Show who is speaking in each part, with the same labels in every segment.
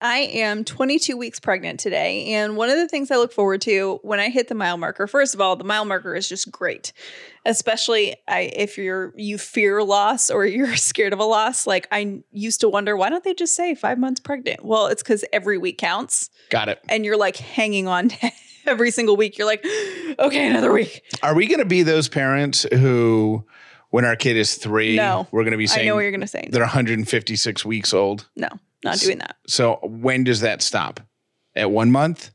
Speaker 1: I am 22 weeks pregnant today. And one of the things I look forward to when I hit the mile marker, first of all, the mile marker is just great, especially I, if you're you fear loss or you're scared of a loss. Like I used to wonder, why don't they just say five months pregnant? Well, it's because every week counts.
Speaker 2: Got it.
Speaker 1: And you're like hanging on to every single week. You're like, okay, another week.
Speaker 2: Are we going to be those parents who, when our kid is three,
Speaker 1: No.
Speaker 2: we're going to be saying
Speaker 1: I know what you're going to say.
Speaker 2: they're 156 weeks old?
Speaker 1: No, not doing that.
Speaker 2: So when does that stop? At one month?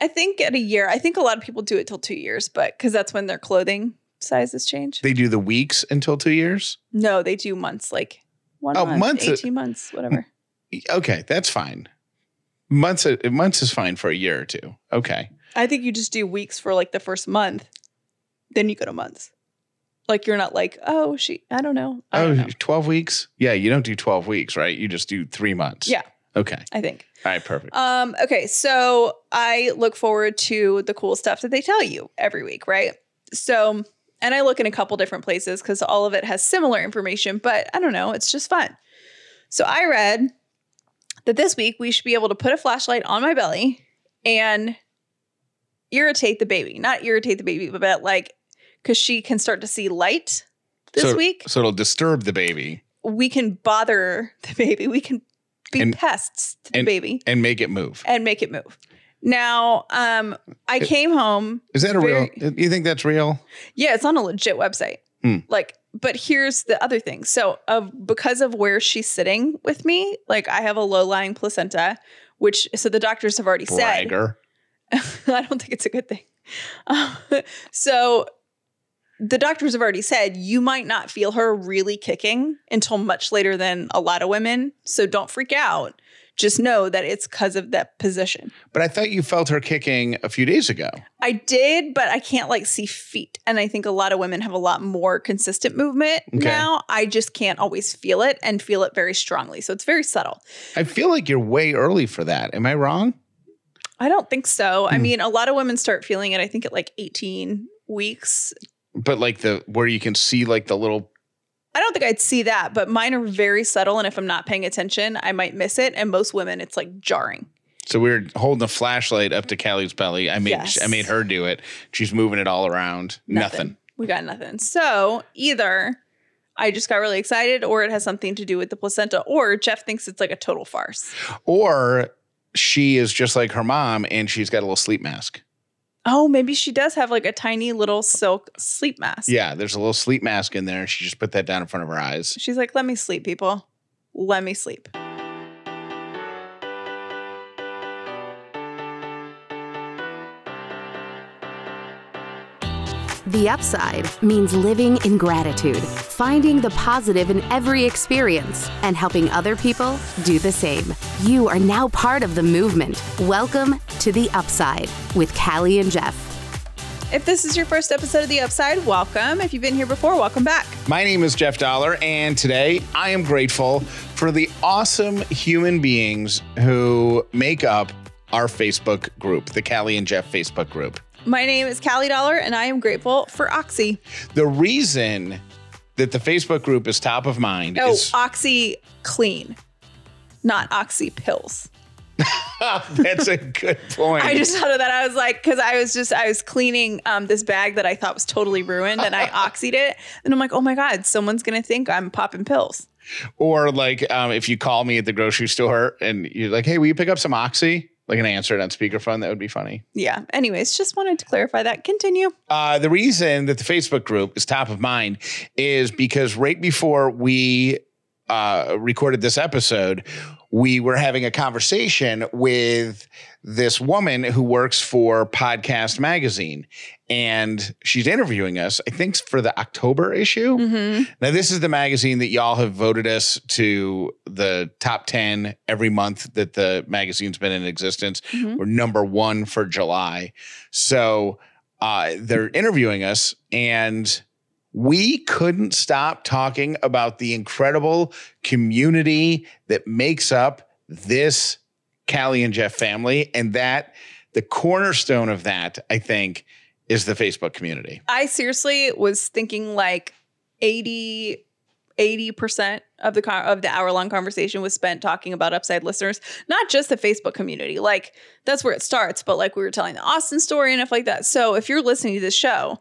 Speaker 1: I think at a year, I think a lot of people do it till two years, but because that's when their clothing sizes change.
Speaker 2: They do the weeks until two years?
Speaker 1: No, they do months, like one
Speaker 2: Oh,
Speaker 1: month,
Speaker 2: months.
Speaker 1: 18 months, whatever.
Speaker 2: Mm, okay, that's fine. Months uh, months is fine for a year or two. Okay.
Speaker 1: I think you just do weeks for like the first month, then you go to months. Like you're not like, oh, she, I don't know. I
Speaker 2: Oh,
Speaker 1: don't know.
Speaker 2: 12 weeks? Yeah, you don't do 12 weeks, right? You just do three months.
Speaker 1: Yeah.
Speaker 2: Okay.
Speaker 1: I think.
Speaker 2: All right, perfect.
Speaker 1: Um, okay, so I look forward to the cool stuff that they tell you every week, right? So, and I look in a couple different places because all of it has similar information, but I don't know, it's just fun. So I read that this week we should be able to put a flashlight on my belly and irritate the baby. Not irritate the baby, but like because she can start to see light this
Speaker 2: so,
Speaker 1: week.
Speaker 2: So it'll disturb the baby
Speaker 1: We can bother the baby. We can be
Speaker 2: And-
Speaker 1: pests to the baby
Speaker 2: and make it move.
Speaker 1: and make it move. Now, um, I came home.
Speaker 2: Is that a
Speaker 1: very-
Speaker 2: real? You think that's real?
Speaker 1: Yeah, it's on a legit website.
Speaker 2: Hmm.
Speaker 1: Like, but here's the other thing. So, of because of where she's sitting with me, like I have a low lying placenta, which so the doctors have already
Speaker 2: Bragger.
Speaker 1: said. I don't think it's a good thing. Um, so the doctors have already said you might not feel her really kicking until much later than a lot of women. So don't freak out. Just know that it's because of that position.
Speaker 2: But I thought you felt her kicking a few days ago.
Speaker 1: I did, but I can't like see feet. And I think a lot of women have a lot more consistent movement
Speaker 2: Okay.
Speaker 1: now. I just can't always feel it and feel it very strongly. So it's very subtle.
Speaker 2: I feel like you're way early for that. Am I wrong?
Speaker 1: I don't think so. I
Speaker 2: Hmm.
Speaker 1: mean, a lot of women start feeling it, I think, at like 18 weeks.
Speaker 2: But like the where you can see like the little
Speaker 1: I don't think I'd see that, but mine are very subtle. And if I'm not paying attention, I might miss it. And most women, it's like jarring.
Speaker 2: So we were holding a flashlight up to Callie's belly. I made
Speaker 1: Yes.
Speaker 2: I made her do it. She's moving it all around. Nothing.
Speaker 1: We got nothing. So either I just got really excited, or it has something to do with the placenta, or Jeff thinks it's like a total farce.
Speaker 2: Or she is just like her mom and she's got a little sleep mask.
Speaker 1: Oh, maybe she does have like a tiny little silk sleep mask.
Speaker 2: Yeah, there's a little sleep mask in there. and She just put that down in front of her eyes.
Speaker 1: She's like, let me sleep, people. Let me sleep.
Speaker 3: The upside means living in gratitude, finding the positive in every experience, and helping other people do the same. You are now part of the movement. Welcome to The Upside with Callie and Jeff.
Speaker 1: If this is your first episode of The Upside, welcome. If you've been here before, welcome back.
Speaker 2: My name is Jeff Dauler, and today I am grateful for the awesome human beings who make up our Facebook group, the Callie and Jeff Facebook group.
Speaker 1: My name is Callie Dauler, and I am grateful for Oxy.
Speaker 2: The reason that the Facebook group is top of mind
Speaker 1: Oh,
Speaker 2: is
Speaker 1: Oxy Clean, not Oxy Pills.
Speaker 2: that's a good point.
Speaker 1: I just thought of that. I was like, because I was just, I was cleaning um, this bag that I thought was totally ruined and I oxied it. And I'm like, oh my God, someone's going to think I'm popping pills.
Speaker 2: or like um, if you call me at the grocery store and you're like, "Hey, will you pick up some oxy?" Like an answer it on speakerphone, that would be funny.
Speaker 1: Yeah. Anyways, just wanted to clarify that. Continue.
Speaker 2: Uh, the reason that the Facebook group is top of mind is because right before we uh, recorded this episode, we were having a conversation with this woman who works for Podcast Magazine. And she's interviewing us, I think, for the October issue. Now, this is the magazine that y'all have voted us to the top 10 every month that the magazine's been in existence. We're number one for July. So uh, they're interviewing us, and we couldn't stop talking about the incredible community that makes up this Callie and Jeff family. And that the cornerstone of that, I think, is the Facebook community.
Speaker 1: I seriously was thinking like 80, 80% of the con- of the hour long conversation was spent talking about upside listeners, not just the Facebook community. Like that's where it starts, but like we were telling the Austin story and stuff like that. So if you're listening to this show,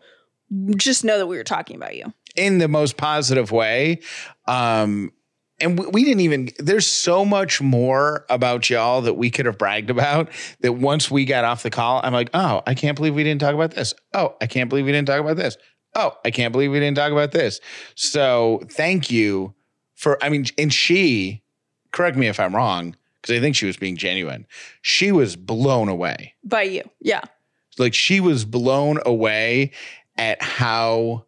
Speaker 1: just know that we were talking about you.
Speaker 2: in the most positive way. Um, and we, didn't even, there's so much more about y'all that we could have bragged about that once we got off the call, I'm like, oh, I can't believe we didn't talk about this. Oh, I can't believe we didn't talk about this. Oh, I can't believe we didn't talk about this. So thank you for, I mean, and she, correct me if I'm wrong, because I think she was being genuine. She was blown away
Speaker 1: By you. Yeah.
Speaker 2: like she was blown away at how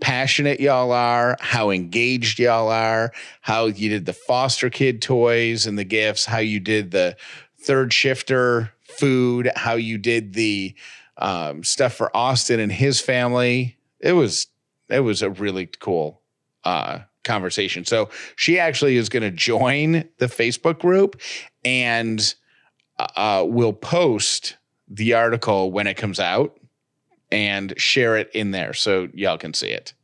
Speaker 2: passionate y'all are, how engaged y'all are, how you did the foster kid toys and the gifts, how you did the third shifter food, how you did the um, stuff for Austin and his family. It was it was a really cool uh, conversation. So she actually is going to join the Facebook group and uh, will post the article when it comes out and share it in there so y'all can see it.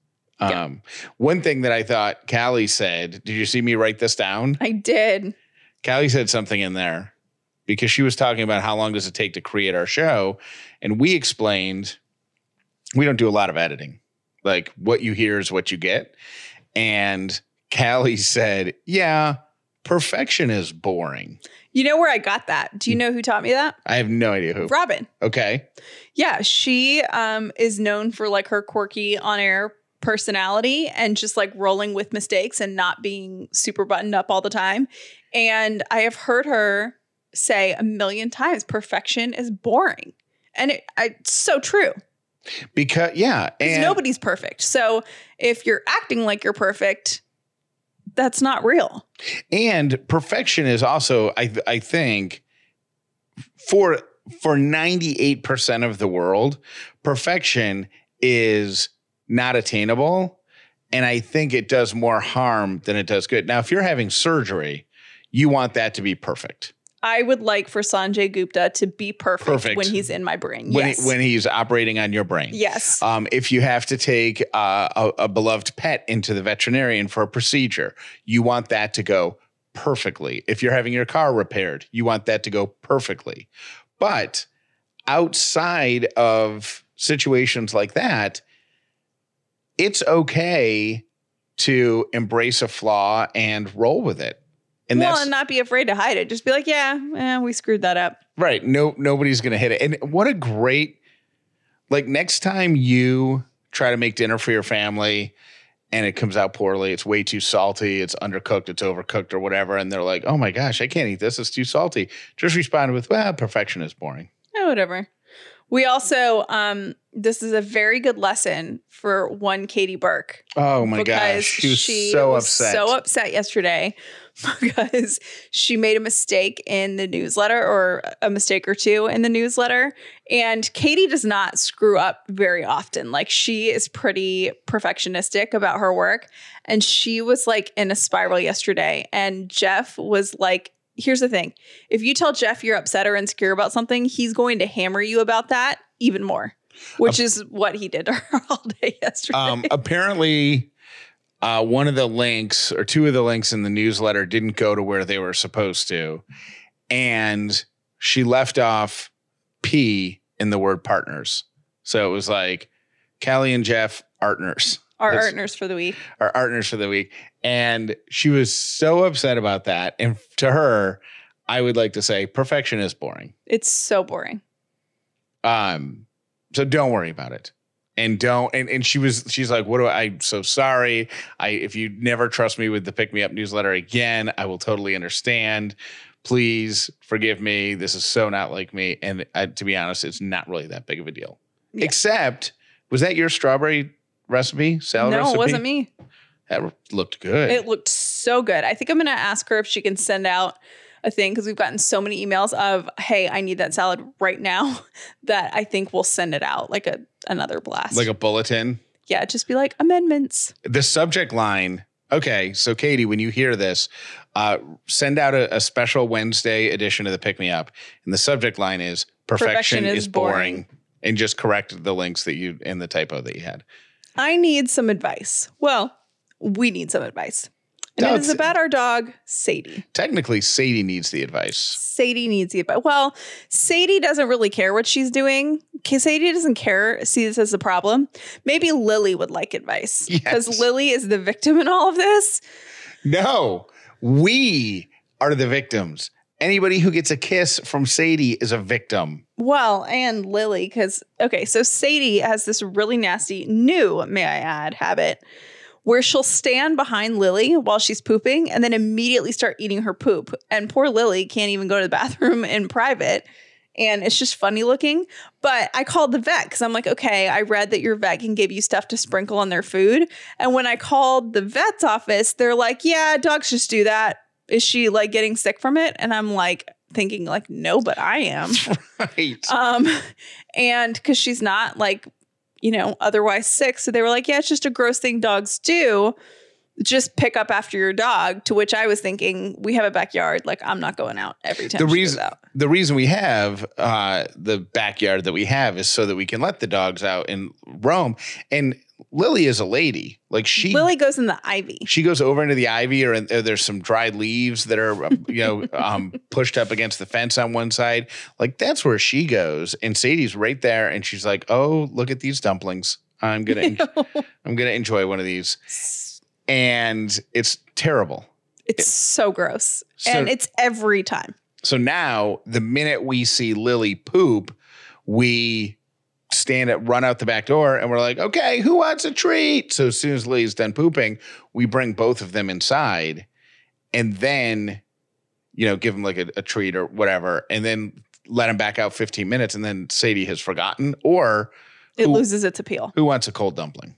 Speaker 1: Yeah.
Speaker 2: Um, one thing that I thought Callie said, did you see me write this down?
Speaker 1: I did.
Speaker 2: Callie said something in there because she was talking about how long does it take to create our show. And we explained we don't do a lot of editing. Like what you hear is what you get. And Callie said, yeah, perfection is boring.
Speaker 1: You know where I got that? Do you know who taught me that?
Speaker 2: I have no idea who.
Speaker 1: Robin.
Speaker 2: Okay.
Speaker 1: Yeah, she um is known for like her quirky on-air personality and just like rolling with mistakes and not being super buttoned up all the time. And I have heard her say a million times perfection is boring. And it, I, it's so true.
Speaker 2: Because yeah, and
Speaker 1: nobody's perfect. So if you're acting like you're perfect, that's not real.
Speaker 2: and perfection is also I I think for for 98% of the world, perfection is not attainable and I think it does more harm than it does good. Now, if you're having surgery, you want that to be perfect.
Speaker 1: I would like for Sanjay Gupta to be perfect,
Speaker 2: Perfect.
Speaker 1: when he's in my brain.
Speaker 2: When
Speaker 1: yes.
Speaker 2: he, when he's operating on your brain.
Speaker 1: yes.
Speaker 2: Um, if you have to take uh, a, a beloved pet into the veterinarian for a procedure, you want that to go perfectly. If you're having your car repaired, you want that to go perfectly. But outside of situations like that, it's okay to embrace a flaw and roll with it. And
Speaker 1: well, and not be afraid to hide it. Just be like, yeah, eh, we screwed that up.
Speaker 2: Right. No, nobody's gonna hit it. And what a great like next time you try to make dinner for your family and it comes out poorly, it's way too salty, it's undercooked, it's overcooked, or whatever, and they're like, Oh my gosh, I can't eat this, it's too salty. Just respond with, Well, perfection is boring.
Speaker 1: Oh, whatever. We also, um, this is a very good lesson for one Katie Burke.
Speaker 2: Oh my gosh. She was so
Speaker 1: was
Speaker 2: upset.
Speaker 1: so upset yesterday because she made a mistake in the newsletter or a mistake or two in the newsletter. And Katie does not screw up very often. Like she is pretty perfectionistic about her work. And she was like in a spiral yesterday. And Jeff was like, here's the thing if you tell Jeff you're upset or insecure about something, he's going to hammer you about that even more. Which is what he did to her all day yesterday.
Speaker 2: um, apparently uh, one of the links or two of the links in the newsletter didn't go to where they were supposed to and she left off p in the word partners so it was like callie and jeff partners
Speaker 1: Our
Speaker 2: that's-
Speaker 1: partners for the week.
Speaker 2: our partners for the week and she was so upset about that and to her i would like to say perfection is boring
Speaker 1: It's so boring.
Speaker 2: um, so don't worry about it. And don't and, and she was she's like, What do I I'm so sorry. I if you never trust me with the pick me up newsletter again, I will totally understand. Please forgive me. This is so not like me. And I, to be honest, it's not really that big of a deal.
Speaker 1: Yeah.
Speaker 2: Except, was that your strawberry recipe? Salad
Speaker 1: no,
Speaker 2: recipe?
Speaker 1: it wasn't me.
Speaker 2: That looked good.
Speaker 1: It looked so good. I think I'm going to ask her if she can send out a thing because we've gotten so many emails of, hey, I need that salad right now that I think we'll send it out like a another blast.
Speaker 2: like a bulletin.
Speaker 1: yeah, just be like amendments.
Speaker 2: the subject line okay so katie when you hear this uh, send out a, a special wednesday edition of the pick me up and the subject line is perfection, is, boring. and just correct the links that you and the typo that you had
Speaker 1: I need some advice. Well, we need some advice. And it
Speaker 2: Dogs-
Speaker 1: about our dog, Sadie.
Speaker 2: Technically, Sadie needs the advice.
Speaker 1: Sadie needs the advice. Well, Sadie doesn't really care what she's doing. Sadie doesn't care, see this as a problem. Maybe Lily would like advice because
Speaker 2: Yes.
Speaker 1: Lily is the victim in all of this.
Speaker 2: No, we are the victims. Anybody who gets a kiss from Sadie is a victim.
Speaker 1: Well, and Lily, because, okay, so Sadie has this really nasty, new, may I add, habit where she'll stand behind Lily while she's pooping and then immediately start eating her poop. And poor Lily can't even go to the bathroom in private. And it's just funny looking. But I called the vet because I'm like, okay, I read that your vet can give you stuff to sprinkle on their food. And when I called the vet's office, they're like, yeah, dogs just do that. Is she like getting sick from it? And I'm like, thinking like, no, but I am.
Speaker 2: Right.
Speaker 1: Um, and because she's not like, you know, otherwise sick. So they were like, yeah, it's just a gross thing dogs do. Just pick up after your dog. To which I was thinking, we have a backyard. Like, I'm not going out every time
Speaker 2: the reason
Speaker 1: out.
Speaker 2: the reason we have uh, the backyard that we have is so that we can let the dogs out and roam. And Lily is a lady. Like she
Speaker 1: Lily goes in the ivy.
Speaker 2: she goes over into the ivy or, or there's some dried leaves that are um, you know um, pushed up against the fence on one side like that's where she goes and sadie's right there and she's like oh look at these dumplings i'm gonna en- i'm gonna enjoy one of these and it's terrible
Speaker 1: It's so gross.
Speaker 2: So-
Speaker 1: and it's every time.
Speaker 2: so now the minute we see lily poop we stand at run out the back door and we're like okay who wants a treat so as soon as lily's done pooping we bring both of them inside and then you know give them like a, a treat or whatever and then let them back out 15 minutes and then sadie has forgotten or
Speaker 1: It
Speaker 2: Who-
Speaker 1: loses its appeal.
Speaker 2: who wants a cold dumpling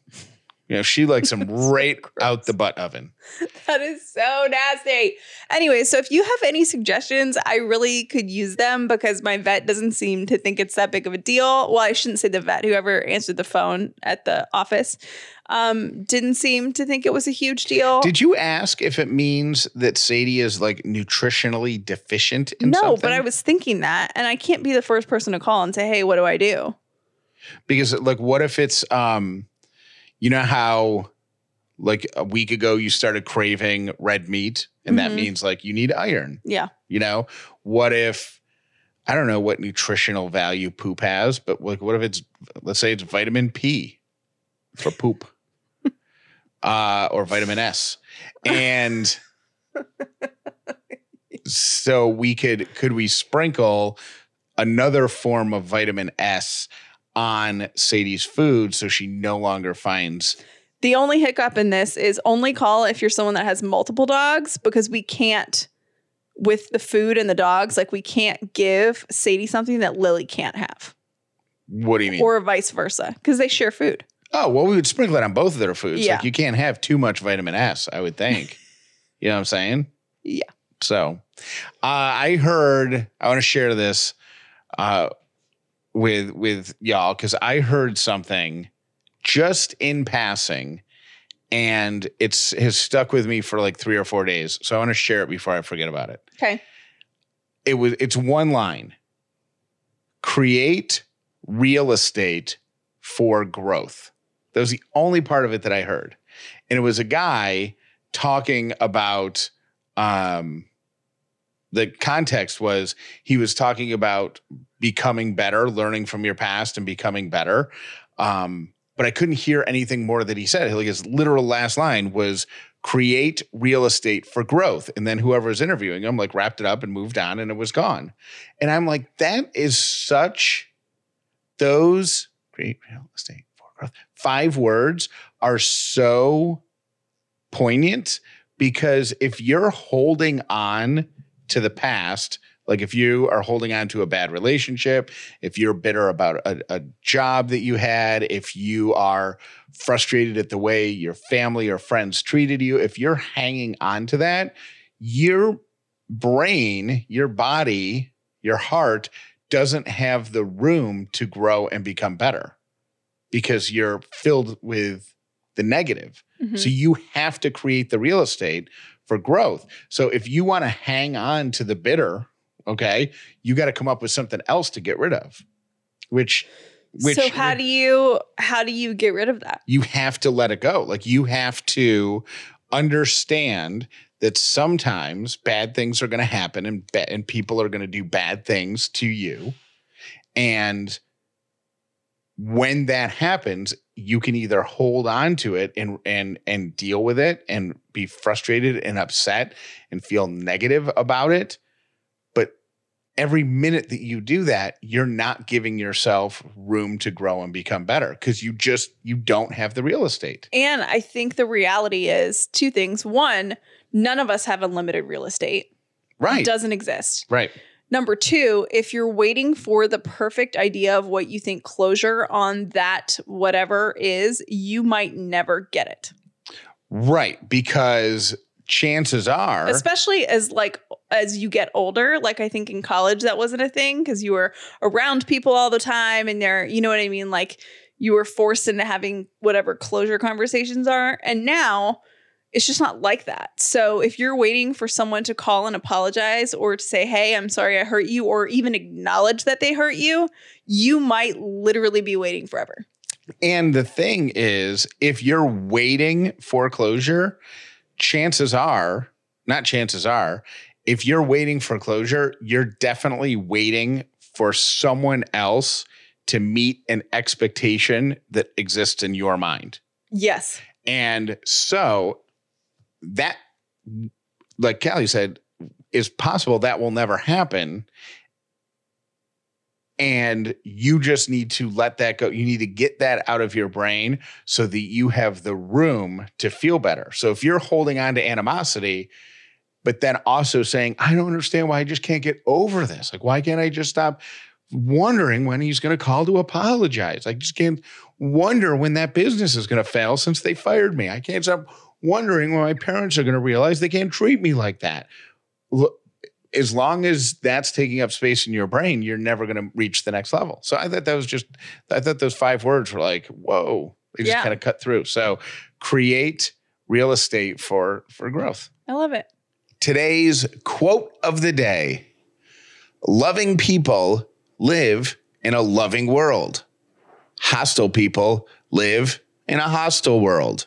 Speaker 2: you know she likes them right
Speaker 1: gross.
Speaker 2: out the butt oven
Speaker 1: That is so nasty. Anyway, so if you have any suggestions, I really could use them because my vet doesn't seem to think it's that big of a deal. Well, I shouldn't say the vet, whoever answered the phone at the office um, didn't seem to think it was a huge deal.
Speaker 2: did you ask if it means that sadie is like nutritionally deficient in
Speaker 1: no,
Speaker 2: something?
Speaker 1: but I was thinking that, and I can't be the first person to call and say, "Hey, what do I do?"
Speaker 2: because like what if it's um you know how like a week ago you started craving red meat and that
Speaker 1: Mhm.
Speaker 2: means like you need iron.
Speaker 1: Yeah,
Speaker 2: you know? What if i don't know what nutritional value poop has but like what if it's let's say it's vitamin p for poop. Uh or vitamin s. And so we could could we sprinkle another form of vitamin s on sadie's food so she no longer finds
Speaker 1: the only hiccup in this is only call if you're someone that has multiple dogs because we can't with the food and the dogs like we can't give sadie something that lily can't have.
Speaker 2: What do you mean?
Speaker 1: Or vice versa because they share food.
Speaker 2: Oh well we would sprinkle it on both of their foods.
Speaker 1: Yeah.
Speaker 2: like you can't have too much vitamin s i would think. You know what i'm saying?
Speaker 1: Yeah.
Speaker 2: so uh, i heard i want to share this uh, with with y'all because i heard something just in passing and it's has stuck with me for like three or four days so i want to share it before i forget about it.
Speaker 1: Okay.
Speaker 2: It was it's one line. Create real estate for growth. That was the only part of it that i heard. And it was a guy talking about um the context was he was talking about becoming better learning from your past and becoming better um but i couldn't hear anything more that he said like his literal last line was create real estate for growth. And then whoever was interviewing him like wrapped it up and moved on and it was gone. And I'm like, that is such those create real estate for growth. Five words are so poignant because if you're holding on to the past, like if you are holding on to a bad relationship, if you're bitter about a, a job that you had, if you are frustrated at the way your family or friends treated you, if you're hanging on to that, your brain, your body, your heart doesn't have the room to grow and become better because you're filled with the negative.
Speaker 1: Mhm.
Speaker 2: So you have to create the real estate for growth. So if you want to hang on to the bitter, okay, you got to come up with something else to get rid of, which Which
Speaker 1: so how do you how do you get rid of that?
Speaker 2: you have to let it go. Like you have to understand that sometimes bad things are going to happen and ba- and people are going to do bad things to you. And when that happens, you can either hold on to it and and and deal with it and be frustrated and upset and feel negative about it. Every minute that you do that, you're not giving yourself room to grow and become better because you just you don't have the real estate.
Speaker 1: And I think the reality is two things. One, none of us have unlimited real estate.
Speaker 2: Right.
Speaker 1: It doesn't exist.
Speaker 2: right.
Speaker 1: Number two, if you're waiting for the perfect idea of what you think closure on that whatever is, you might never get it.
Speaker 2: Right. Because chances are
Speaker 1: Especially as like as you get older, like I think in college that wasn't a thing because you were around people all the time and they're, you know what I mean? Like you were forced into having whatever closure conversations are. And now it's just not like that. So if you're waiting for someone to call and apologize or to say, hey, I'm sorry I hurt you, or even acknowledge that they hurt you, you might literally be waiting forever.
Speaker 2: And the thing is, if you're waiting for closure, chances are, not chances are, if you're waiting for closure, you're definitely waiting for someone else to meet an expectation that exists in your mind.
Speaker 1: Yes.
Speaker 2: And so that, like Callie said, is possible that will never happen. And you just need to let that go. You need to get that out of your brain so that you have the room to feel better. So if you're holding on to animosity, but then also saying, I don't understand why I just can't get over this. Like, why can't I just stop wondering when he's going to call to apologize? I just can't wonder when that business is going to fail since they fired me. I can't stop wondering when my parents are going to realize they can't treat me like that. Look, as long as that's taking up space in your brain, you're never going to reach the next level. So I thought that was just, I thought those five words were like, whoa, they just
Speaker 1: Yeah.
Speaker 2: kind of cut through. So create real estate for for growth.
Speaker 1: I love it.
Speaker 2: Today's quote of the day: "Loving people live in a loving world. Hostile people live in a hostile world."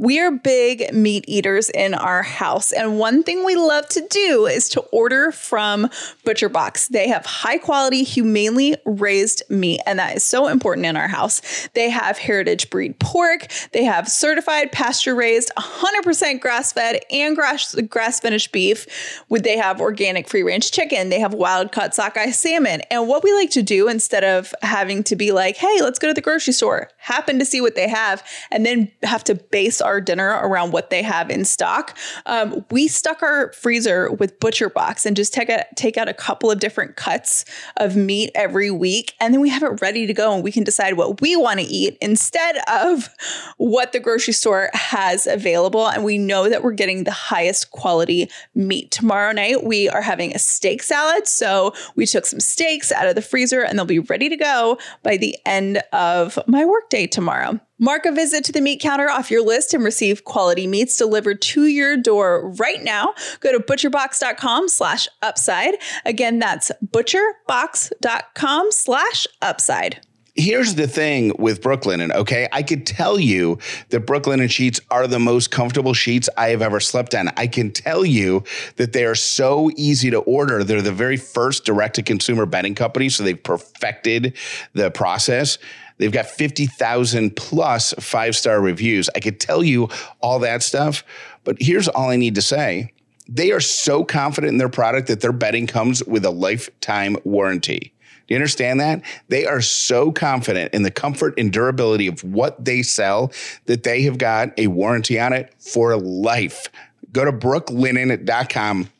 Speaker 1: We are big meat eaters in our house, and one thing we love to do is to order from Butcher Box. They have high quality, humanely raised meat, and that is so important in our house. They have heritage breed pork, they have certified pasture raised, 100% grass fed, and grass grass finished beef. Would they have organic free range chicken? They have wild caught sockeye salmon. And what we like to do instead of having to be like, hey, let's go to the grocery store, happen to see what they have, and then have to base our dinner around what they have in stock. Um, we stuck our freezer with Butcher Box and just take a, take out a couple of different cuts of meat every week, and then we have it ready to go, and we can decide what we want to eat instead of what the grocery store has available. And we know that we're getting the highest quality meat. Tomorrow night we are having a steak salad, so we took some steaks out of the freezer, and they'll be ready to go by the end of my workday tomorrow. Mark a visit to the meat counter off your list and receive quality meats delivered to your door right now. Go to butcherbox.com slash upside. Again, that's butcherbox.com slash upside.
Speaker 2: here's the thing with Brooklinen okay? I could tell you that Brooklinen sheets are the most comfortable sheets I have ever slept on. I can tell you that they are so easy to order. They're the very first direct to consumer bedding company, so they've perfected the process. They've got 50,000 plus five star reviews. I could tell you all that stuff, but here's all I need to say. They are so confident in their product that their bedding comes with a lifetime warranty. Do you understand that? They are so confident in the comfort and durability of what they sell that they have got a warranty on it for life. Go to brooklinen.com.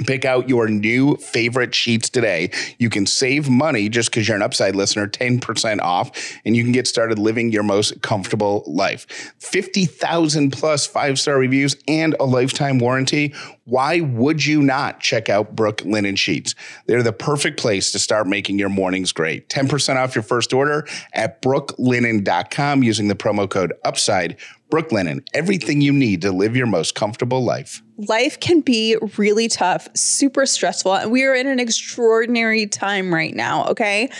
Speaker 2: Pick out your new favorite sheets today. You can save money just because you're an upside listener, 10% off, and you can get started living your most comfortable life. 50,000 plus five star reviews and a lifetime warranty. Why would you not check out Brooklinen Sheets? They're the perfect place to start making your mornings great. 10% off your first order at brooklinen.com using the promo code UPSIDE. Brooklinen, everything you need to live your most comfortable life.
Speaker 1: life can be really tough, super stressful, and we are in an extraordinary time right now, okay?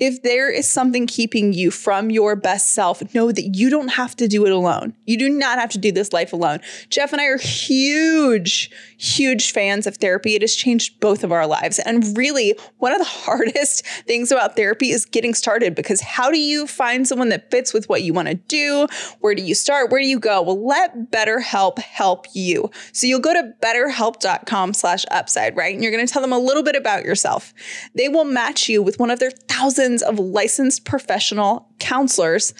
Speaker 1: If there is something keeping you from your best self, know that you don't have to do it alone. You do not have to do this life alone. Jeff and I are huge, huge fans of therapy. It has changed both of our lives. And really, one of the hardest things about therapy is getting started because how do you find someone that fits with what you want to do? Where do you start? Where do you go? Well, let BetterHelp help you. So you'll go to betterhelp.com slash upside, right? And you're going to tell them a little bit about yourself. They will match you with one of their thousands of licensed professional counselors.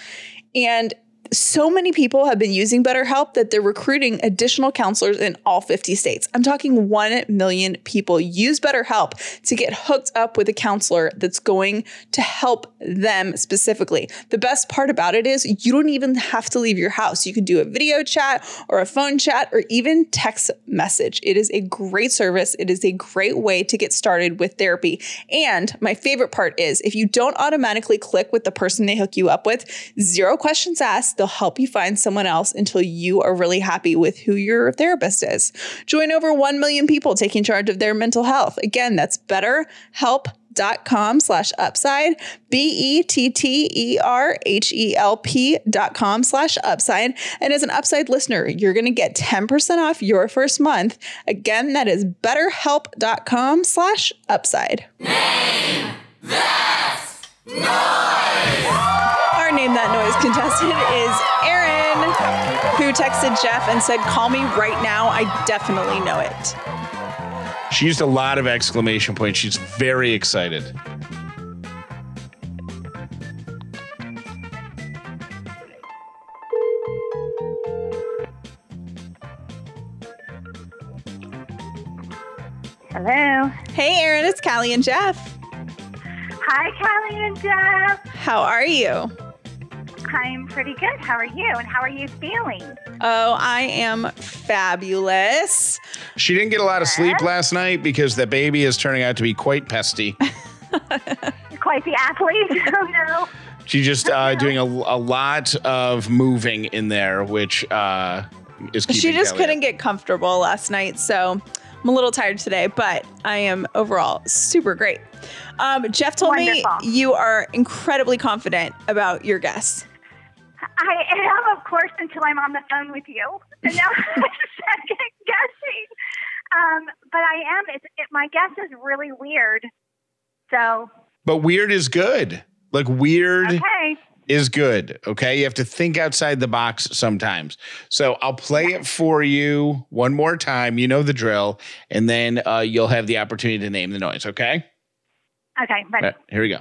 Speaker 1: And so many people have been using BetterHelp that they're recruiting additional counselors in all 50 states. I'm talking 1 million people use BetterHelp to get hooked up with a counselor that's going to help them specifically. The best part about it is you don't even have to leave your house. You can do a video chat or a phone chat or even text message. It is a great service. It is a great way to get started with therapy. And my favorite part is if you don't automatically click with the person they hook you up with, zero questions asked They'll help you find someone else until you are really happy with who your therapist is. Join over 1 million people taking charge of their mental health. Again, that's betterhelp.com slash upside, B-E-T-T-E-R-H-E-L-P dot com slash upside. And as an upside listener, you're going to get 10% off your first month. Again, that is betterhelp.com slash upside. Name that noise! Our Name That Noise contestant is Erin, who texted Jeff and said, Call me right now. I definitely know it.
Speaker 2: She used a lot of exclamation points. She's very excited.
Speaker 4: Hello.
Speaker 1: Hey, Erin, it's Callie and Jeff.
Speaker 4: Hi, Callie and Jeff.
Speaker 1: How are you?
Speaker 4: I'm pretty good. How are you? And how are you feeling?
Speaker 1: Oh, I am fabulous.
Speaker 2: She didn't get a lot of sleep last night because the baby is turning out to be quite pesty.
Speaker 4: quite the athlete. oh, no.
Speaker 2: She's just uh, doing a, a, lot of moving in there, which uh, is
Speaker 1: She just
Speaker 2: Callie
Speaker 1: couldn't
Speaker 2: up.
Speaker 1: get comfortable last night. So I'm a little tired today, but I am overall super great. Um, Jeff told
Speaker 4: Wonderful.
Speaker 1: me you are incredibly confident about your guests.
Speaker 4: I am, of course, until I'm on the phone with you. And now I'm second guessing. Um, but I am. It's, it, my guess is really weird. So.
Speaker 2: But weird is good. Like weird
Speaker 4: okay.
Speaker 2: is good. Okay. You have to think outside the box sometimes. So I'll play it for you one more time. You know the drill. And then uh, you'll have the opportunity to name the noise. Okay.
Speaker 4: Okay.
Speaker 2: Right, here we go.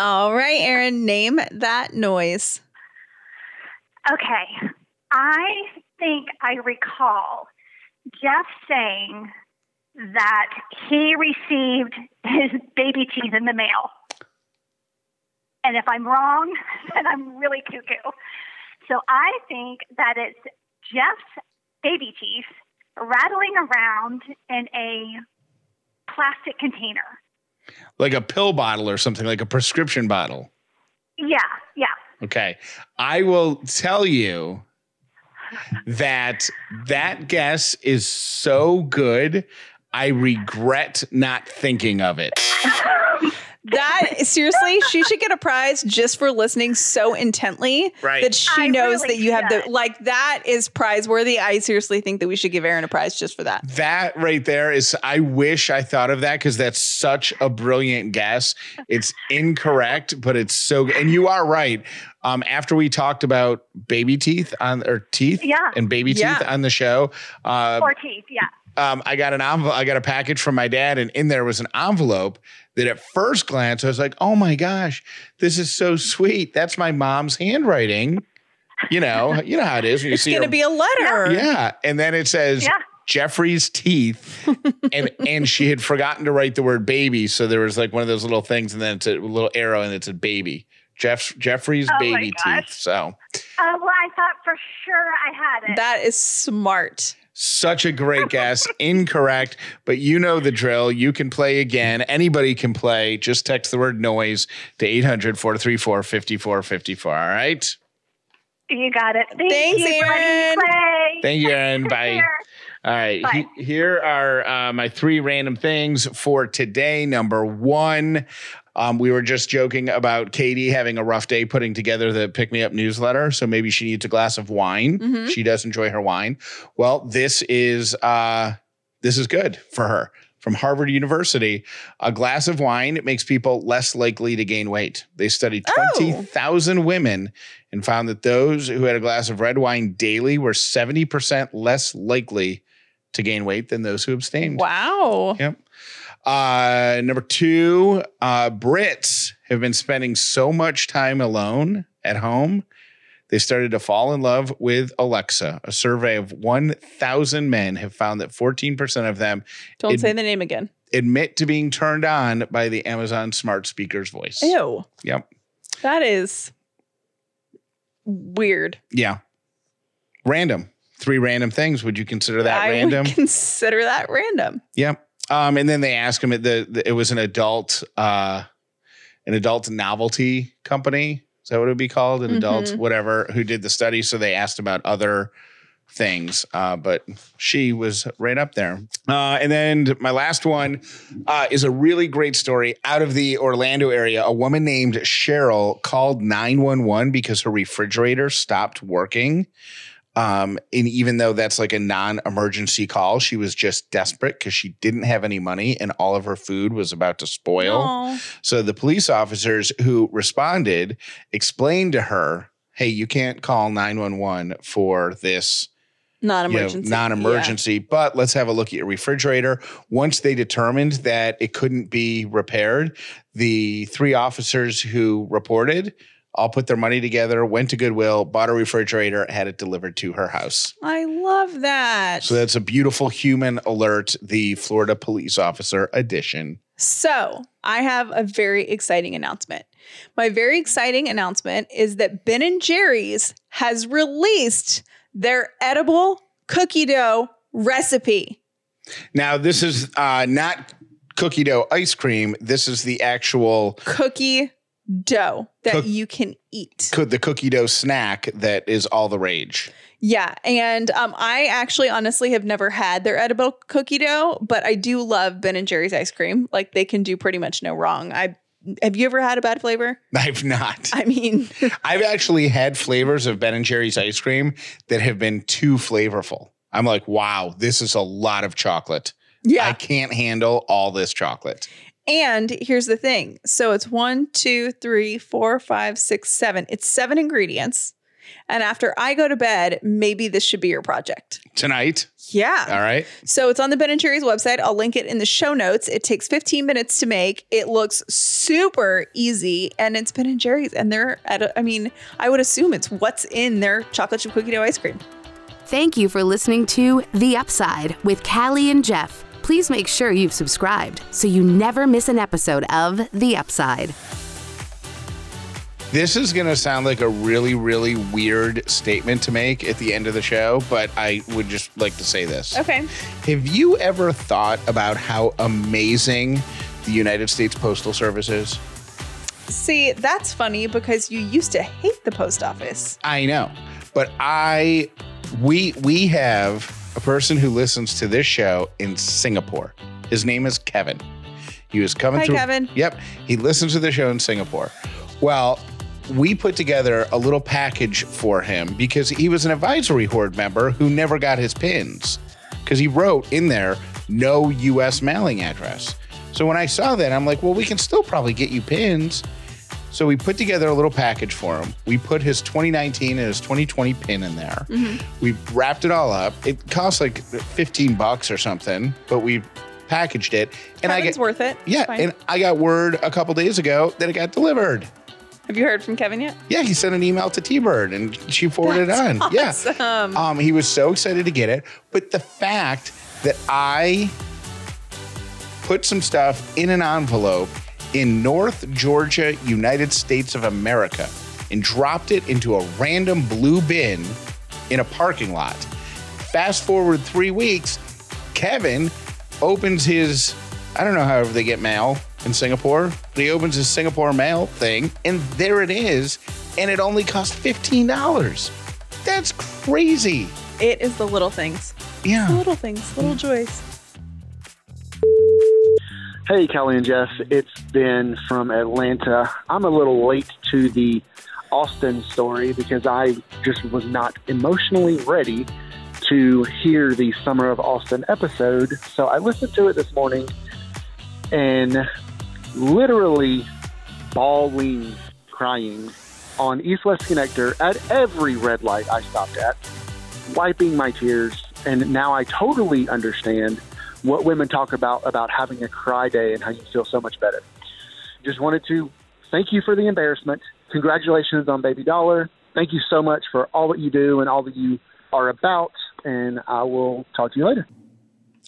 Speaker 1: All right, Erin, name that noise.
Speaker 4: Okay. I think I recall Jeff saying that he received his baby teeth in the mail. And if I'm wrong, then I'm really cuckoo. So I think that it's Jeff's baby teeth rattling around in a plastic container.
Speaker 2: Like a pill bottle or something, like a prescription bottle.
Speaker 4: Yeah, yeah.
Speaker 2: Okay. I will tell you that that guess is so good. I regret not thinking of it.
Speaker 1: That seriously, she should get a prize just for listening so intently
Speaker 2: Right.
Speaker 1: that she
Speaker 4: I
Speaker 1: knows
Speaker 4: really
Speaker 1: that you have the like that is prize worthy. I seriously think that we should give Erin a prize just for that.
Speaker 2: That right there is, I wish I thought of that because that's such a brilliant guess. It's incorrect, but it's so good. And you are right. Um, after we talked about baby teeth on or teeth
Speaker 4: Yeah.
Speaker 2: and baby
Speaker 1: Yeah.
Speaker 2: teeth on the show, uh,
Speaker 4: Or teeth, yeah.
Speaker 2: um, I got an envelope, I got a package from my dad, and in there was an envelope that at first glance I was like, oh my gosh, this is so sweet. That's my mom's handwriting. You know, you know how it is when you
Speaker 1: It's
Speaker 2: see
Speaker 1: going to be a letter.
Speaker 2: yeah. And then it says
Speaker 4: Yeah.
Speaker 2: Jeffrey's teeth. and and she had forgotten to write the word baby. So there was like one of those little things, and then it's a little arrow and it said baby. Jeff Jeffrey's
Speaker 4: Oh
Speaker 2: baby teeth. So
Speaker 4: Uh, well, I thought for sure I had it.
Speaker 1: That is smart.
Speaker 2: Such a great guess. Incorrect, but you know the drill. You can play again. Anybody can play. Just text the word noise to 800 434 5454. All right.
Speaker 4: you got it. Thank
Speaker 1: Thanks,
Speaker 4: you for letting me
Speaker 1: Erin.
Speaker 4: play.
Speaker 2: Thank you,
Speaker 4: Erin.
Speaker 2: Bye. All right.
Speaker 4: But-
Speaker 2: he- here are uh, my three random things for today. Number one, um, we were just joking about Katie having a rough day putting together the Pick Me Up newsletter. So maybe she needs a glass of wine.
Speaker 1: Mhm.
Speaker 2: She does enjoy her wine. Well, this is uh, this is good for her. From Harvard University, a glass of wine makes people less likely to gain weight. They studied
Speaker 1: Oh.
Speaker 2: 20,000 women and found that those who had a glass of red wine daily were 70% less likely to gain weight than those who abstained.
Speaker 1: Wow.
Speaker 2: Yep. Uh, number two, uh, Brits have been spending so much time alone at home. They started to fall in love with Alexa. A survey of 1,000 men have found that 14% of them
Speaker 1: Don't
Speaker 2: It-
Speaker 1: say the name again.
Speaker 2: admit to being turned on by the Amazon smart speaker's voice.
Speaker 1: Ew.
Speaker 2: Yep.
Speaker 1: That is weird.
Speaker 2: Yeah. Random. Three random things. Would you consider that
Speaker 1: I
Speaker 2: random?
Speaker 1: would consider that random.
Speaker 2: Yep. Um, and then they asked him. The, the it was an adult, uh, an adult novelty company. Is that what it would be called? An adult,
Speaker 1: Mhm.
Speaker 2: whatever, who did the study. So they asked about other things, uh, but she was right up there. Uh, and then my last one uh, is a really great story out of the Orlando area. A woman named Cheryl called 911 because her refrigerator stopped working. Um, and even though that's like a non-emergency call, she was just desperate because she didn't have any money and all of her food was about to spoil.
Speaker 1: Aw.
Speaker 2: So the police officers who responded explained to her, "Hey, you can't call 911 for this you know,
Speaker 1: Non-emergency.
Speaker 2: non-emergency, but let's have a look at your refrigerator." Once they determined that it couldn't be repaired, the three officers who reported all put their money together, went to Goodwill, bought a refrigerator, had it delivered to her house.
Speaker 1: I love that.
Speaker 2: So that's a beautiful human alert, the Florida police officer edition.
Speaker 1: So, I have a very exciting announcement. My very exciting announcement is that Ben and Jerry's has released their edible cookie dough recipe.
Speaker 2: Now, this is uh, not cookie dough ice cream. This is the actual
Speaker 1: Cookie dough that
Speaker 2: Cook-
Speaker 1: you can eat.
Speaker 2: co- the cookie dough snack that is all the rage.
Speaker 1: Yeah, and um, I actually honestly have never had their edible cookie dough, but I do love Ben and Jerry's ice cream. Like they can do pretty much no wrong. I have you ever had a bad flavor?
Speaker 2: I've not.
Speaker 1: I mean,
Speaker 2: I've actually had flavors of Ben and Jerry's ice cream that have been too flavorful. I'm like, wow, this is a lot of chocolate.
Speaker 1: Yeah.
Speaker 2: I can't handle all this chocolate.
Speaker 1: And here's the thing. So it's one, two, three, four, five, six, seven. It's seven ingredients. And after I go to bed, maybe this should be your project.
Speaker 2: Tonight.
Speaker 1: Yeah.
Speaker 2: All right.
Speaker 1: So it's on the Ben and Jerry's website. I'll link it in the show notes. It takes 15 minutes to make. It looks super easy, and it's Ben and Jerry's, and they're at. A, I mean, I would assume it's what's in their chocolate chip cookie dough ice cream.
Speaker 3: Thank you for listening to The Upside with Callie and Jeff. Please make sure you've subscribed so you never miss an episode of The Upside.
Speaker 2: This is going to sound like a really, really weird statement to make at the end of the show, but I would just like to say this.
Speaker 1: Okay.
Speaker 2: Have you ever thought about how amazing the United States Postal Service is?
Speaker 1: See, that's funny because you used to hate the post office.
Speaker 2: I know, but I we we have a person who listens to this show in Singapore. His name is Kevin. He was coming
Speaker 1: Hi,
Speaker 2: through.
Speaker 1: Kevin.
Speaker 2: Yep, he listens to the show in Singapore. Well, we put together a little package for him because he was an advisory horde member who never got his pins because he wrote in there no U.S. mailing address. So when I saw that, I'm like, well, we can still probably get you pins. So we put together a little package for him. We put his 2019 and his 2020 pin in there. We wrapped it all up. It cost like 15 bucks or something, but we packaged it. And I
Speaker 1: Kevin's
Speaker 2: get
Speaker 1: worth it.
Speaker 2: Yeah, and I got word a couple days ago that it got delivered.
Speaker 1: Have you heard from Kevin yet?
Speaker 2: Yeah, he sent an email to T-Bird and she forwarded it on. Yeah.
Speaker 1: Awesome.
Speaker 2: Um, he was so excited to get it. But the fact that I put some stuff in an envelope in North Georgia, United States of America, and dropped it into a random blue bin in a parking lot. Fast forward three weeks, Kevin opens his, I don't know however they get mail in Singapore, but he opens his Singapore mail thing, and there it is, and it only cost $15. That's crazy.
Speaker 1: It is the little things.
Speaker 2: Yeah.
Speaker 1: The little things, little joys.
Speaker 5: Hey, Callie and Jess. It's Ben from Atlanta. I'm a little late to the Austin story because I just was not emotionally ready to hear the Summer of Austin episode. So I listened to it this morning and literally bawling, crying on East West Connector at every red light I stopped at, wiping my tears. And now I totally understand what women talk about about having a cry day and how you feel so much better. Just wanted to thank you for the embarrassment. Congratulations on Baby Dauler. Thank you so much for all that you do and all that you are about. And I will talk to you later.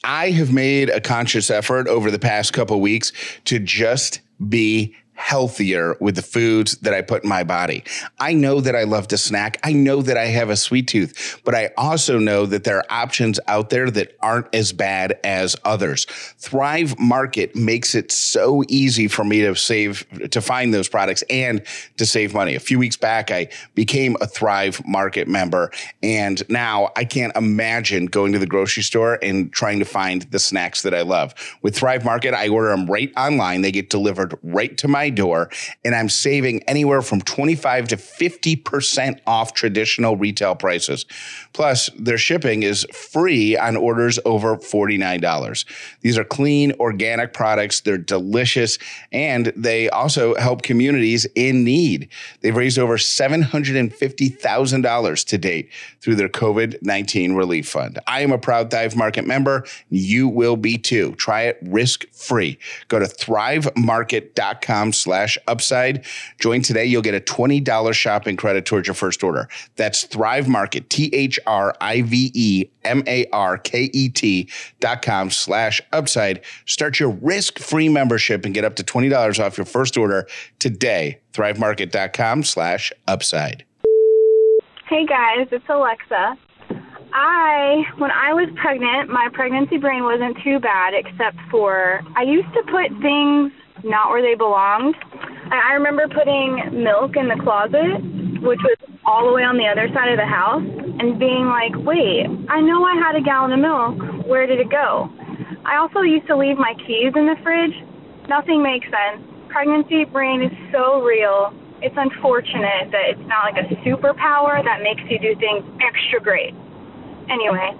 Speaker 2: I have made a conscious effort over the past couple weeks to just be healthier with the foods that I put in my body. I know that I love to snack. I know that I have a sweet tooth, but I also know that there are options out there that aren't as bad as others. Thrive Market makes it so easy for me to save, to find those products and to save money. A few weeks back, I became a Thrive Market member, and now I can't imagine going to the grocery store and trying to find the snacks that I love. With Thrive Market, I order them right online. They get delivered right to my door, and I'm saving anywhere from 25 to 50% off traditional retail prices. Plus, their shipping is free on orders over $49. These are clean, organic products. They're delicious, and they also help communities in need. They've raised over $750,000 to date through their COVID 19 relief fund. I am a proud Thrive Market member. You will be too. Try it risk free. Go to thrivemarket.com slash upside. Join today. You'll get a $20 shopping credit towards your first order. That's Thrive Market, T H R I V E M A R K E T dot com slash upside. Start your risk free membership and get up to $20 off your first order today. Thrivemarket.com slash upside.
Speaker 6: Hey guys, it's Alexa. I, when I was pregnant, my pregnancy brain wasn't too bad, except for I used to put things not where they belonged. I I remember putting milk in the closet, which was all the way on the other side of the house, and being like, wait, I know I had a gallon of milk. Where did it go? I also used to leave my keys in the fridge. Nothing makes sense. Pregnancy brain is so real. It's unfortunate that it's not like a superpower that makes you do things extra great. Anyway,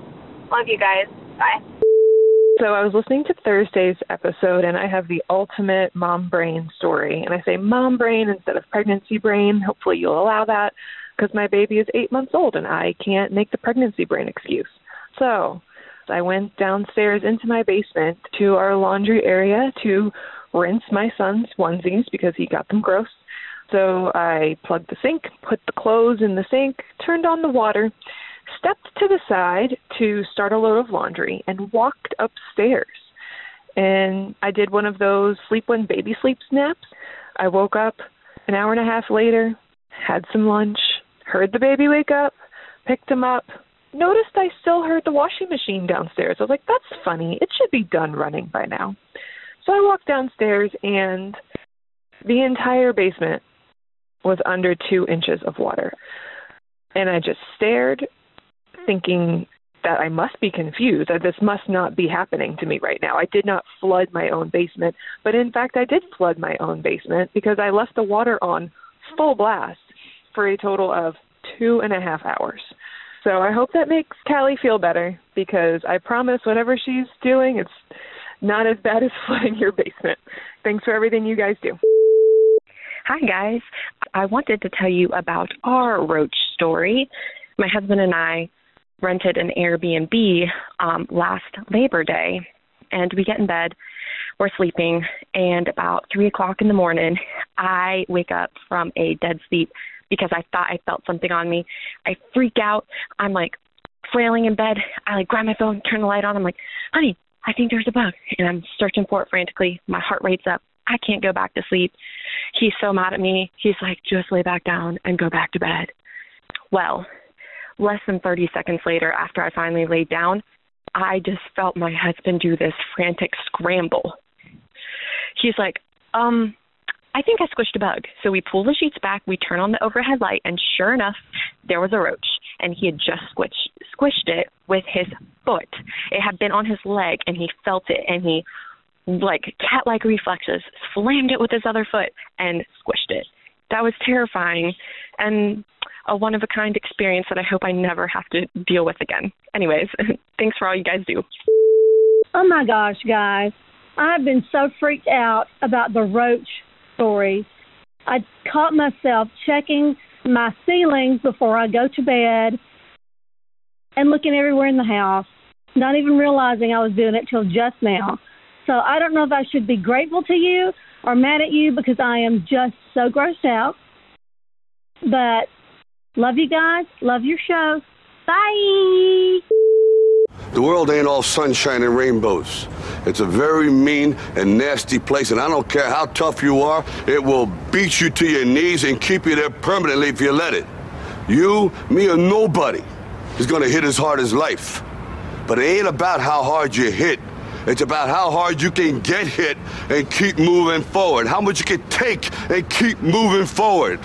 Speaker 6: love you guys. Bye.
Speaker 7: So I was listening to Thursday's episode and I have the ultimate mom brain story. And I say mom brain instead of pregnancy brain. Hopefully you'll allow that because my baby is eight months old and I can't make the pregnancy brain excuse. So I went downstairs into my basement to our laundry area to rinse my son's onesies because he got them gross. So I plugged the sink, put the clothes in the sink, turned on the water, stepped to the side to start a load of laundry, and walked upstairs. And I did one of those sleep when baby sleeps naps. I woke up an hour and a half later, had some lunch, heard the baby wake up, picked him up, noticed I still heard the washing machine downstairs. I was like, that's funny. It should be done running by now. So I walked downstairs, and the entire basement was under two inches of water. And I just stared, thinking that I must be confused, that this must not be happening to me right now. I did not flood my own basement, but in fact, I did flood my own basement because I left the water on full blast for a total of two and a half hours. So I hope that makes Callie feel better because I promise whatever she's doing, it's not as bad as flooding your basement. Thanks for everything you guys do.
Speaker 8: Hi, guys. I wanted to tell you about our roach story. My husband and I rented an Airbnb um, last Labor Day, and we get in bed. We're sleeping, and about 3 o'clock in the morning, I wake up from a dead sleep because I thought I felt something on me. I freak out. I'm like flailing in bed. I like grab my phone, turn the light on. I'm like, honey, I think there's a bug. And I'm searching for it frantically. My heart rate's up. I can't go back to sleep. He's so mad at me. He's like, just lay back down and go back to bed. Well, less than 30 seconds later, after I finally laid down, I just felt my husband do this frantic scramble. He's like, um, I think I squished a bug. So we pull the sheets back, we turn on the overhead light, and sure enough, there was a roach. And he had just squished, squished it with his foot. It had been on his leg, and he felt it, and he, like cat like reflexes, slammed it with his other foot and squished it. That was terrifying and a one of a kind experience that I hope I never have to deal with again. Anyways, thanks for all you guys do.
Speaker 9: Oh my gosh, guys. I've been so freaked out about the roach story. I caught myself checking my ceilings before I go to bed and looking everywhere in the house, not even realizing I was doing it till just now. So I don't know if I should be grateful to you or mad at you because I am just so grossed out. But love you guys. Love your show. Bye.
Speaker 10: The world ain't all sunshine and rainbows. It's a very mean and nasty place, and I don't care how tough you are, it will beat you to your knees and keep you there permanently if you let it. You, me, or nobody is gonna hit as hard as life. But it ain't about how hard you hit. It's about how hard you can get hit and keep moving forward. How much you can take and keep moving forward.